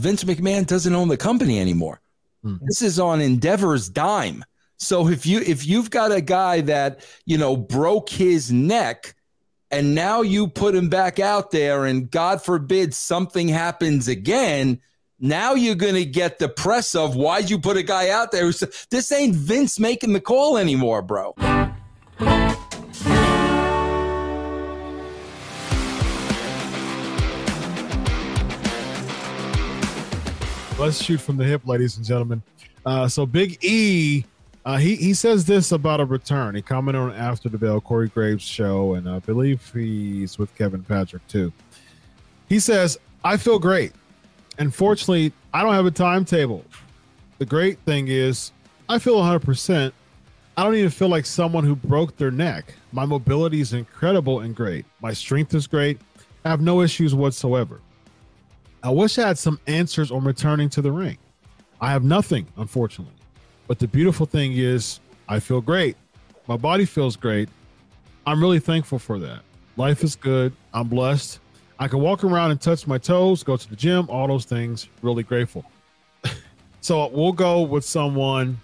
Vince McMahon doesn't own the company anymore. Hmm. This is on Endeavor's dime. So if you if you've got a guy that, you know, broke his neck and now you put him back out there and God forbid something happens again, now you're going to get the press of why'd you put a guy out there? This ain't Vince making the call anymore, bro. Let's shoot from the hip, ladies and gentlemen. Uh, so Big E, uh, he he says this about a return. He commented on After the Bell, Corey Graves' show, and I believe he's with Kevin Patrick too. He says, "I feel great. Unfortunately, I don't have a timetable. The great thing is, I feel 100. percent I don't even feel like someone who broke their neck. My mobility is incredible and great. My strength is great. I have no issues whatsoever." I wish I had some answers on returning to the ring. I have nothing, unfortunately. But the beautiful thing is, I feel great. My body feels great. I'm really thankful for that. Life is good. I'm blessed. I can walk around and touch my toes, go to the gym, all those things. Really grateful. so we'll go with someone.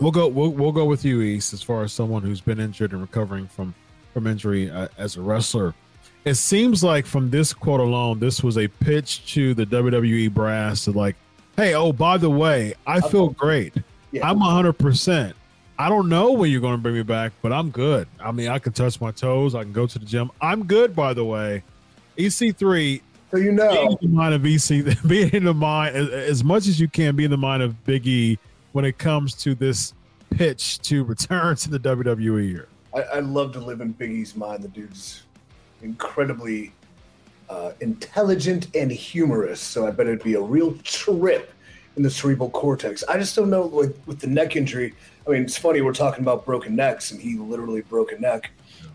We'll go. We'll, we'll go with you, East, as far as someone who's been injured and recovering from from injury uh, as a wrestler it seems like from this quote alone, this was a pitch to the WWE brass to like, hey, oh, by the way, I feel great. Yeah. I'm 100%. I don't know when you're going to bring me back, but I'm good. I mean, I can touch my toes. I can go to the gym. I'm good, by the way. EC3. So you know, being in the mind of EC, being in the mind as, as much as you can, be in the mind of Big E when it comes to this pitch to return to the WWE here. I, I love to live in Big E's mind. The dude's incredibly uh, intelligent and humorous. So I bet it'd be a real trip in the cerebral cortex. I just don't know, like with the neck injury. I mean, it's funny we're talking about broken necks, and he literally broke a neck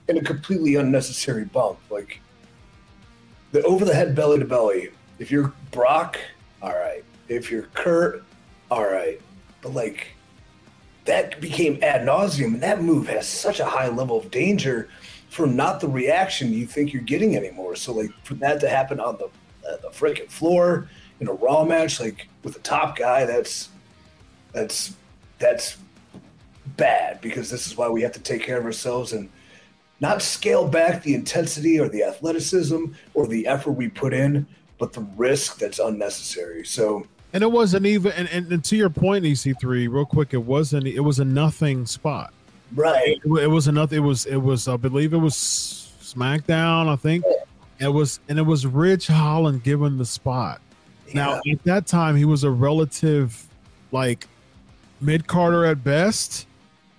in a completely unnecessary bump. Like the over the head belly to belly. If you're Brock, all right. If you're Kurt, all right. But like that became ad nauseum, and that move has such a high level of danger for not the reaction you think you're getting anymore. So like for that to happen on the uh, the freaking floor in a raw match, like with a top guy, that's that's that's bad because this is why we have to take care of ourselves and not scale back the intensity or the athleticism or the effort we put in, but the risk that's unnecessary. So and it wasn't even and, and, and to your point, EC3, real quick, it wasn't it was a nothing spot. Right. It, it was another. It was. It was. I believe it was SmackDown. I think it was, and it was Ridge Holland given the spot. Yeah. Now at that time, he was a relative, like mid carder at best,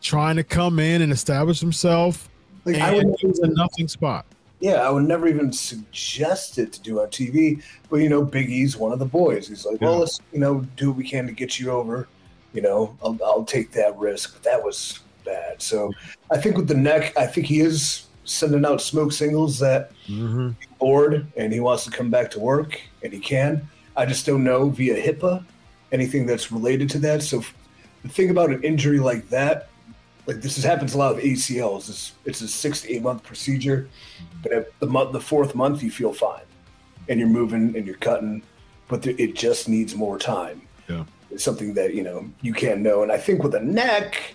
trying to come in and establish himself. Like I would, it was a nothing spot. Yeah, I would never even suggest it to do on TV. But you know, Biggie's one of the boys. He's like, well, let's you know do what we can to get you over. You know, I'll, I'll take that risk. But that was bad. So I think with the neck, I think he is sending out smoke signals that mm-hmm. he's bored and he wants to come back to work, and he can. I just don't know via HIPAA anything that's related to that. So the thing about an injury like that, like this is, happens a lot with ACLs. It's, it's a six to eight month procedure, but at the month, the fourth month, you feel fine, and you're moving and you're cutting, but the, it just needs more time. Yeah. It's something that you know you can't know, and I think with a neck,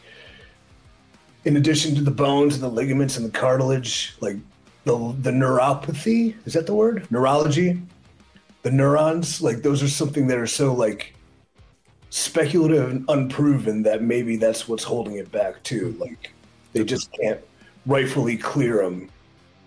in addition to the bones and the ligaments and the cartilage, like the the neuropathy is that the word? Neurology, the neurons, like those are something that are so like speculative and unproven that maybe that's what's holding it back too. Like they just can't rightfully clear them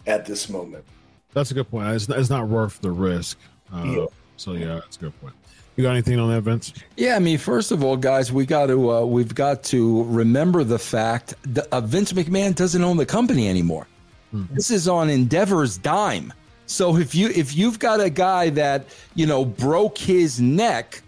at this moment. That's a good point. It's not, it's not worth the risk. Uh, yeah. So yeah, that's a good point. You got anything on that, Vince? Yeah, I mean, first of all, guys, we got to uh, we've got to remember the fact that uh, Vince McMahon doesn't own the company anymore. Mm-hmm. This is on Endeavor's dime. So if you if you've got a guy that you know broke his neck,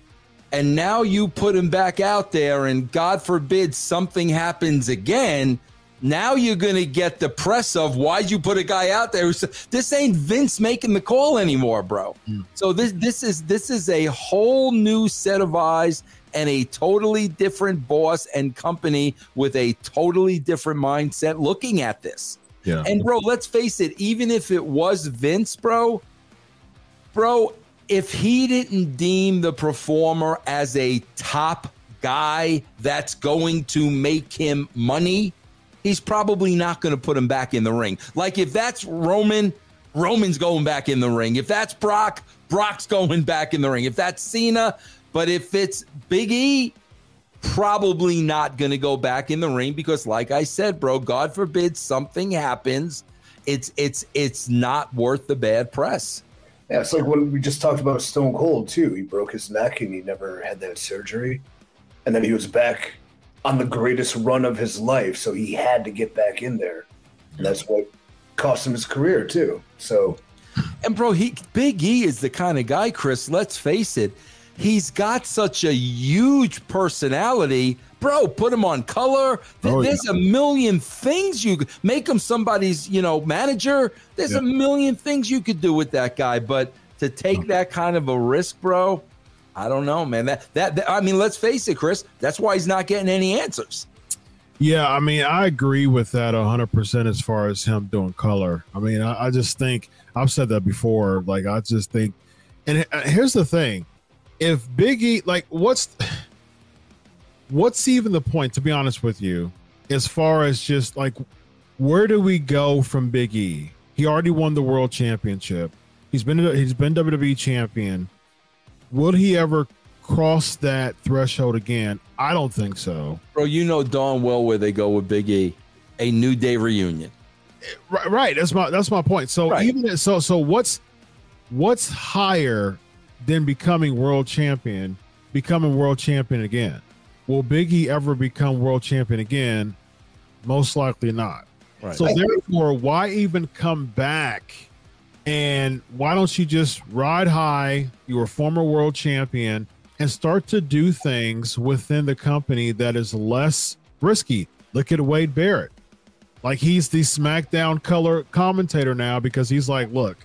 and now you put him back out there, and God forbid something happens again, now you're going to get the press of why'd you put a guy out there? This ain't Vince making the call anymore, bro. Mm. So this this is this is a whole new set of eyes and a totally different boss and company with a totally different mindset looking at this. Yeah. And bro, let's face it, even if it was Vince, bro, bro, if he didn't deem the performer as a top guy that's going to make him money, he's probably not going to put him back in the ring. Like if that's Roman, Roman's going back in the ring. If that's Brock, Brock's going back in the ring. If that's Cena, but if it's Big E, probably not going to go back in the ring because like I said, bro, God forbid something happens, it's it's it's not worth the bad press. Yeah, it's like when we just talked about Stone Cold too. He broke his neck and he never had that surgery. And then he was back on the greatest run of his life, so he had to get back in there. And that's what cost him his career too. So And bro, he Big E is the kind of guy, Chris, let's face it. He's got such a huge personality. Bro, put him on color. Oh, There's yeah. a million things you could make him somebody's, you know, manager. There's Yeah. a million things you could do with that guy, but to take that kind of a risk, bro, I don't know, man. That, that that I mean, let's face it, Chris. That's why he's not getting any answers. Yeah, I mean, I agree with that 100% as far as him doing color. I mean, I, I just think, I've said that before. Like, I just think, and uh, here's the thing if Biggie, like, what's, what's even the point, to be honest with you, as far as just like, where do we go from Big E? He already won the world championship. He's been he's been WWE champion. Will he ever cross that threshold again? I don't think so. Bro, you know darn well where they go with Big E. A New Day reunion. Right, right. That's my that's my point. So Right. even so, so what's what's higher than becoming world champion? Becoming world champion again? Will Biggie ever become world champion again? Most likely not. Right. So therefore, why even come back? And why don't you just ride high? You were former world champion and start to do things within the company that is less risky. Look at Wade Barrett. Like he's the SmackDown color commentator now because he's like, look,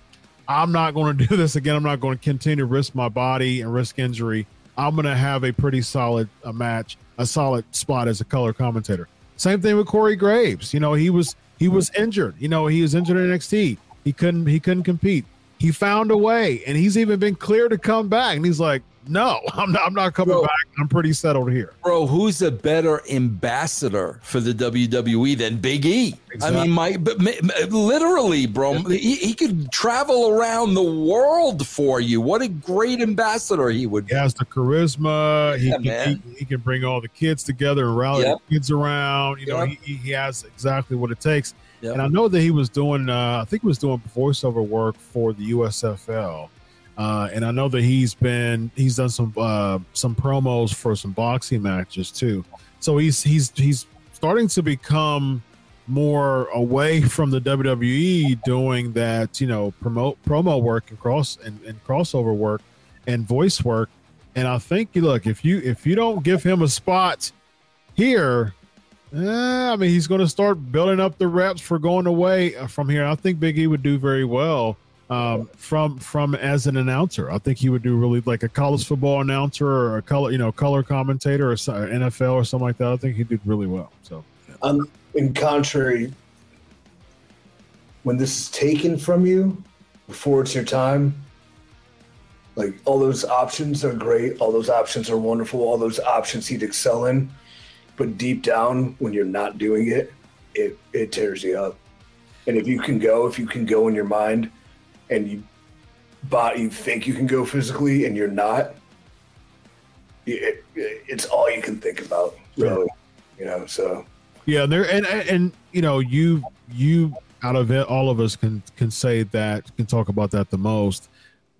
I'm not going to do this again. I'm not going to continue to risk my body and risk injury. I'm going to have a pretty solid a match, a solid spot as a color commentator. Same thing with Corey Graves. You know, he was he was injured. You know, he was injured in NXT. He couldn't he couldn't compete. He found a way, and he's even been clear to come back. And he's like, no, I'm not. I'm not coming Bro. back. I'm pretty settled here. Bro, who's a better ambassador for the WWE than Big E? I mean, my but literally, bro, he, he could travel around the world for you. What a great ambassador he would He has the charisma. He, Yeah, can, he, he can bring all the kids together and rally Yep. the kids around. You know, Yep. he, he has exactly what it takes. Yep. And I know that he was doing, uh, I think he was doing voiceover work for the USFL. Uh, and I know that he's been he's done some uh, some promos for some boxing matches too. So he's he's he's starting to become more away from the WWE doing that, you know, promote promo work and cross and, and crossover work and voice work. And I think you look, if you if you don't give him a spot here, eh, I mean he's going to start building up the reps for going away uh, from here. I think Big E would do very well um, from from as an announcer. I think he would do really like a college football announcer or a color you know color commentator or or NFL or something like that. I think he did really well. So Um, in contrary, when this is taken from you before it's your time, like all those options are great, all those options are wonderful, all those options he'd excel in, but deep down, when you're not doing it, it it tears you up. And if you can go, if you can go in your mind, and you but you think you can go physically and you're not, it, it, it's all you can think about, really. You know, so. Yeah, there and and, and you know you you out of it, all of us can can say that can talk about that the most.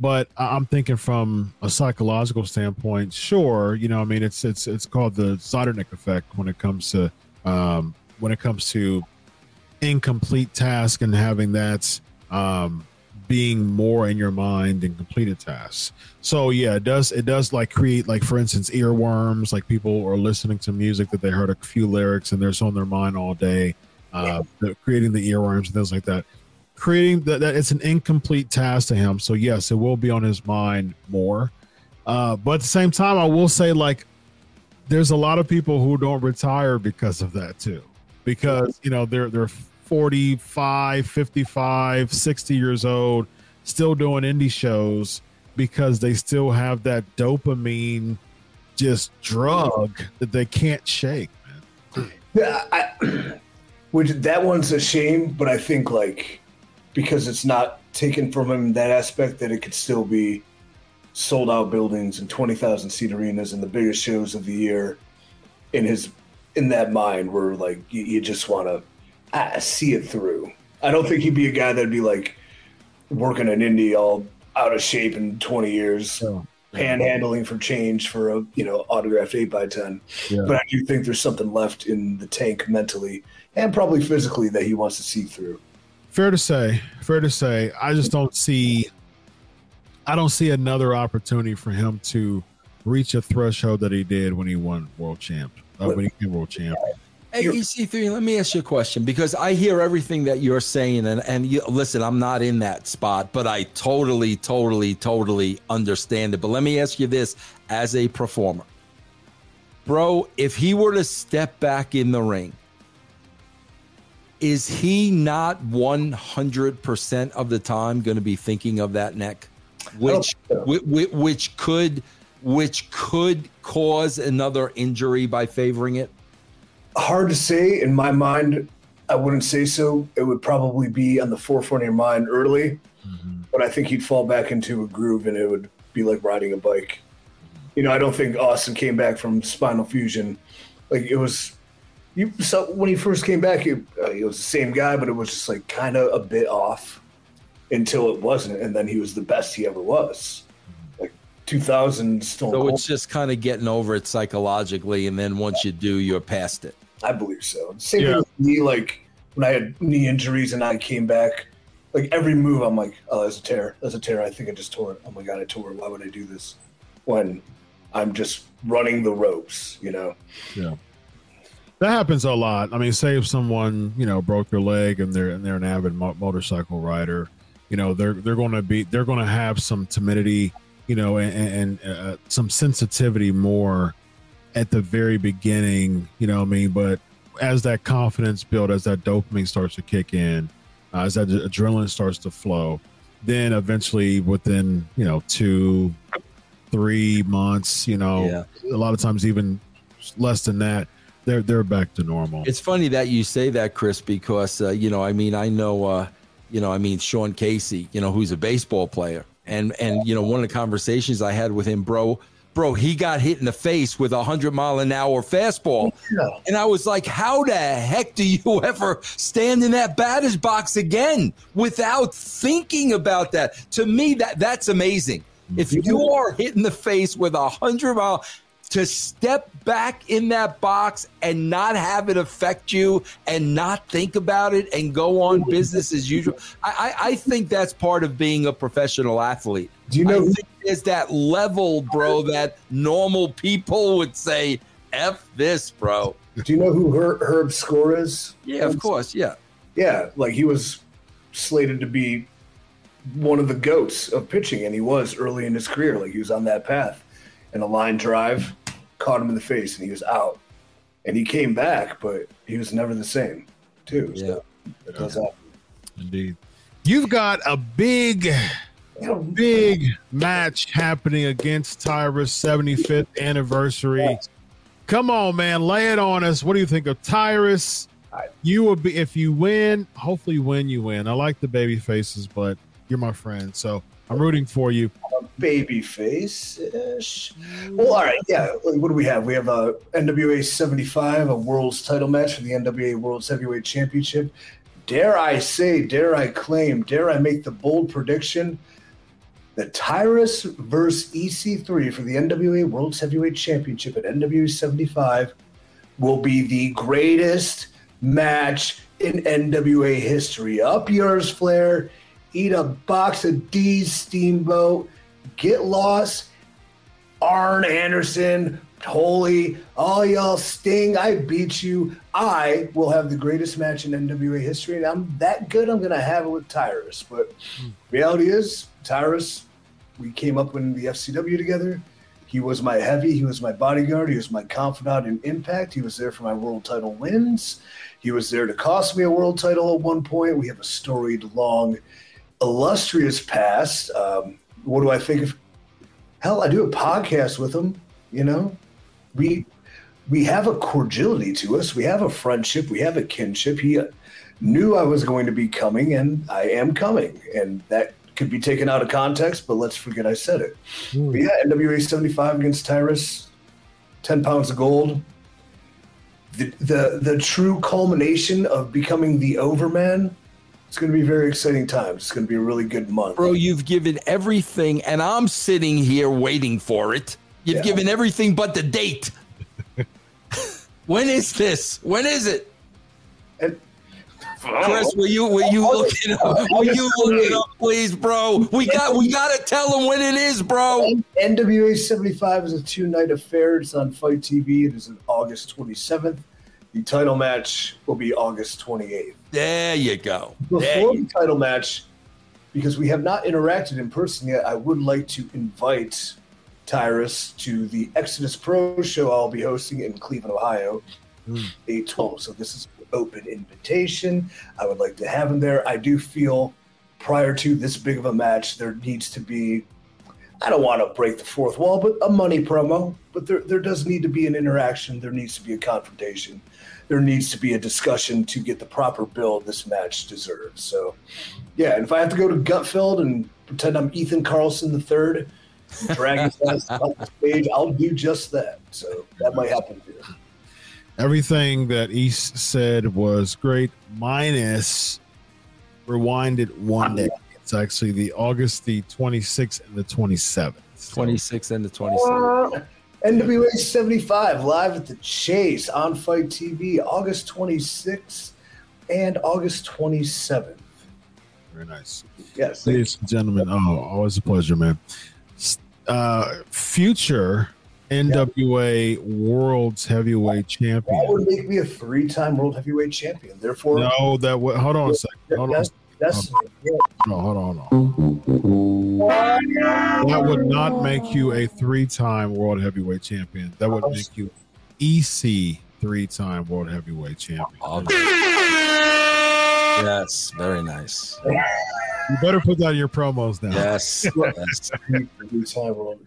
But I'm thinking from a psychological standpoint. Sure, you know, I mean, it's it's it's called the Zeigarnik effect when it comes to um, when it comes to incomplete task and having that um, being more in your mind than completed tasks. So yeah, it does it does like create like for instance earworms. Like people are listening to music that they heard a few lyrics and there's on their mind all day. Uh, the- creating the earworms and things like that. Creating that, that it's an incomplete task to him. So yes, it will be on his mind more. Uh, but at the same time, I will say like there's a lot of people who don't retire because of that too. Because you know they're they're 45, 55, 60 years old, still doing indie shows because they still have that dopamine just drug that they can't shake, man. Yeah, I, which that one's a shame, but I think like because it's not taken from him that aspect that it could still be sold out buildings and 20,000 seat arenas and the biggest shows of the year in his in that mind where like you, you just want to ah, see it through. I don't think he'd be a guy that'd be like working an indie all out of shape in 20 years, panhandling for change for a you know autographed eight by ten. But I do think there's something left in the tank mentally and probably physically that he wants to see through. Fair to say, fair to say. I just don't see I don't see another opportunity for him to reach a threshold that he did when he won world champ. Uh, when he became world champ. Hey, EC3, let me ask you a question because I hear everything that you're saying, and and you, listen, I'm not in that spot, but I totally, totally, totally understand it. But let me ask you this: as a performer, bro, if he were to step back in the ring, is he not 100 percent of the time going to be thinking of that neck, which oh, so. which, which which could which could cause another injury by favoring it? Hard to say. In my mind, I wouldn't say so. It would probably be on the forefront of your mind early, mm-hmm. but I think he'd fall back into a groove and it would be like riding a bike. You know, I don't think Austin came back from spinal fusion. Like it was, you so when he first came back, he, uh, he was the same guy, but it was just like kind of a bit off until it wasn't, and then he was the best he ever was. Like 2000 Stone So Cold. it's just kind of getting over it psychologically, and then once you do, you're past it. I believe so. Same Yeah. thing with me. Like when I had knee injuries and I came back, like every move, I'm like, oh, that's a tear. That's a tear. I think I just tore it. Oh my god, I tore it. Why would I do this? When I'm just running the ropes, you know. That happens a lot. I mean, say if someone you know broke their leg and they're and they're an avid mo- motorcycle rider, you know they're they're going to be they're going to have some timidity, you know, and, and uh, some sensitivity more at the very beginning. You know, what I mean, but as that confidence build, as that dopamine starts to kick in, uh, as that adrenaline starts to flow, then eventually within you know two, three months, you know, Yeah. a lot of times even less than that they're they're back to normal It's funny that you say that, Chris, because uh, you know, I mean, I know, uh, you know, I mean, Sean Casey, you know, who's a baseball player, and and you know, one of the conversations I had with him, bro, bro, he got hit in the face with a hundred mile an hour fastball, Yeah. and I was like, how the heck do you ever stand in that batter's box again without thinking about that? To me, that that's amazing. If you are hit in the face with a hundred mile to step back in that box and not have it affect you and not think about it and go on business as usual. I, I, I think that's part of being a professional athlete. Do you know? there's that level, bro, that normal people would say, F this, bro. Do you know who Her- Herb Score is? Yeah, of course. Yeah. Yeah, like he was slated to be one of the goats of pitching, and he was early in his career. Like he was on that path, and a line drive caught him in the face, and he was out. And he came back, but he was never the same, too. So it does happen. indeed. You've got a big big match happening against tyrus 75th anniversary. Come on man. Lay it on us. What do you think of tyrus? You will be if you win hopefully when you win. I like the baby faces but you're my friend so i'm rooting for you Baby face ish. Well, all right, yeah. What do we have? We have a NWA 75, a world's title match for the NWA World's Heavyweight Championship. Dare I say, dare I claim, dare I make the bold prediction that Tyrus versus EC3 for the NWA World's Heavyweight Championship at NWA 75 will be the greatest match in NWA history. Up yours, Flair. Eat a box of D's Steamboat. Get lost. Arn Anderson, Holy, all y'all Sting, I beat you. I will have the greatest match in NWA history, and I'm that good. I'm gonna have it with Tyrus. But reality is, Tyrus, we came up in the FCW together. He was my heavy. He was my bodyguard. He was my confidant in Impact. He was there for my world title wins. He was there to cost me a world title at one point. We have a storied, long, illustrious past. Um, what do I think of hell, I do a podcast with him. You know, we we have a cordiality to us. We have a friendship. We have a kinship. He uh, knew I was going to be coming, and I am coming, and that could be taken out of context. But let's forget I said it. Hmm. But yeah, NWA 75 against Tyrus, 10 pounds of gold. The, the the true culmination of becoming the Overman. It's going to be very exciting times. It's going to be a really good month. Bro, you've given everything, and I'm sitting here waiting for it. You've Yeah. given everything but the date. when is this? When is it? And- Chris, will you will you look it up? Will you look it up, please, bro? We got we gotta tell them when it is, bro. NWA 75 is a two night affair. It's on FITE TV. It is on August 27th. The title match will be August 28th. There you go. There Before you- the title match, because we have not interacted in person yet, I would like to invite Tyrus to the Exodus Pro show I'll be hosting in Cleveland, Ohio, Hmm. 812. So this is an open invitation. I would like to have him there. I do feel prior to this big of a match, there needs to be, I don't want to break the fourth wall, but a money promo. But there, there does need to be an interaction. There needs to be a confrontation. There needs to be a discussion to get the proper build this match deserves. So, yeah, and if I have to go to Gutfeld and pretend I'm Ethan Carlson the third, drag his ass off the stage, I'll do just that. So that might happen here. Everything that East said was great, minus rewind it one day. It's actually the August the 26th and the 27th. So, 26 and the 27. NWA 75 live at the Chase on FITE TV, August 26th and August 27th. Very nice. Yes. Ladies and gentlemen, oh, always a pleasure, man. Uh, future NWA World's Heavyweight That Champion. would make me a three time world heavyweight champion. Therefore, No, that would. Hold on a second. Hold on. A that's, second. that's Hold on, hold on, hold on. That would not make you a three-time world heavyweight champion. That would make you EC three-time world heavyweight champion. Yes, very nice. You better put that in your promos now. Yes. yes. three time world.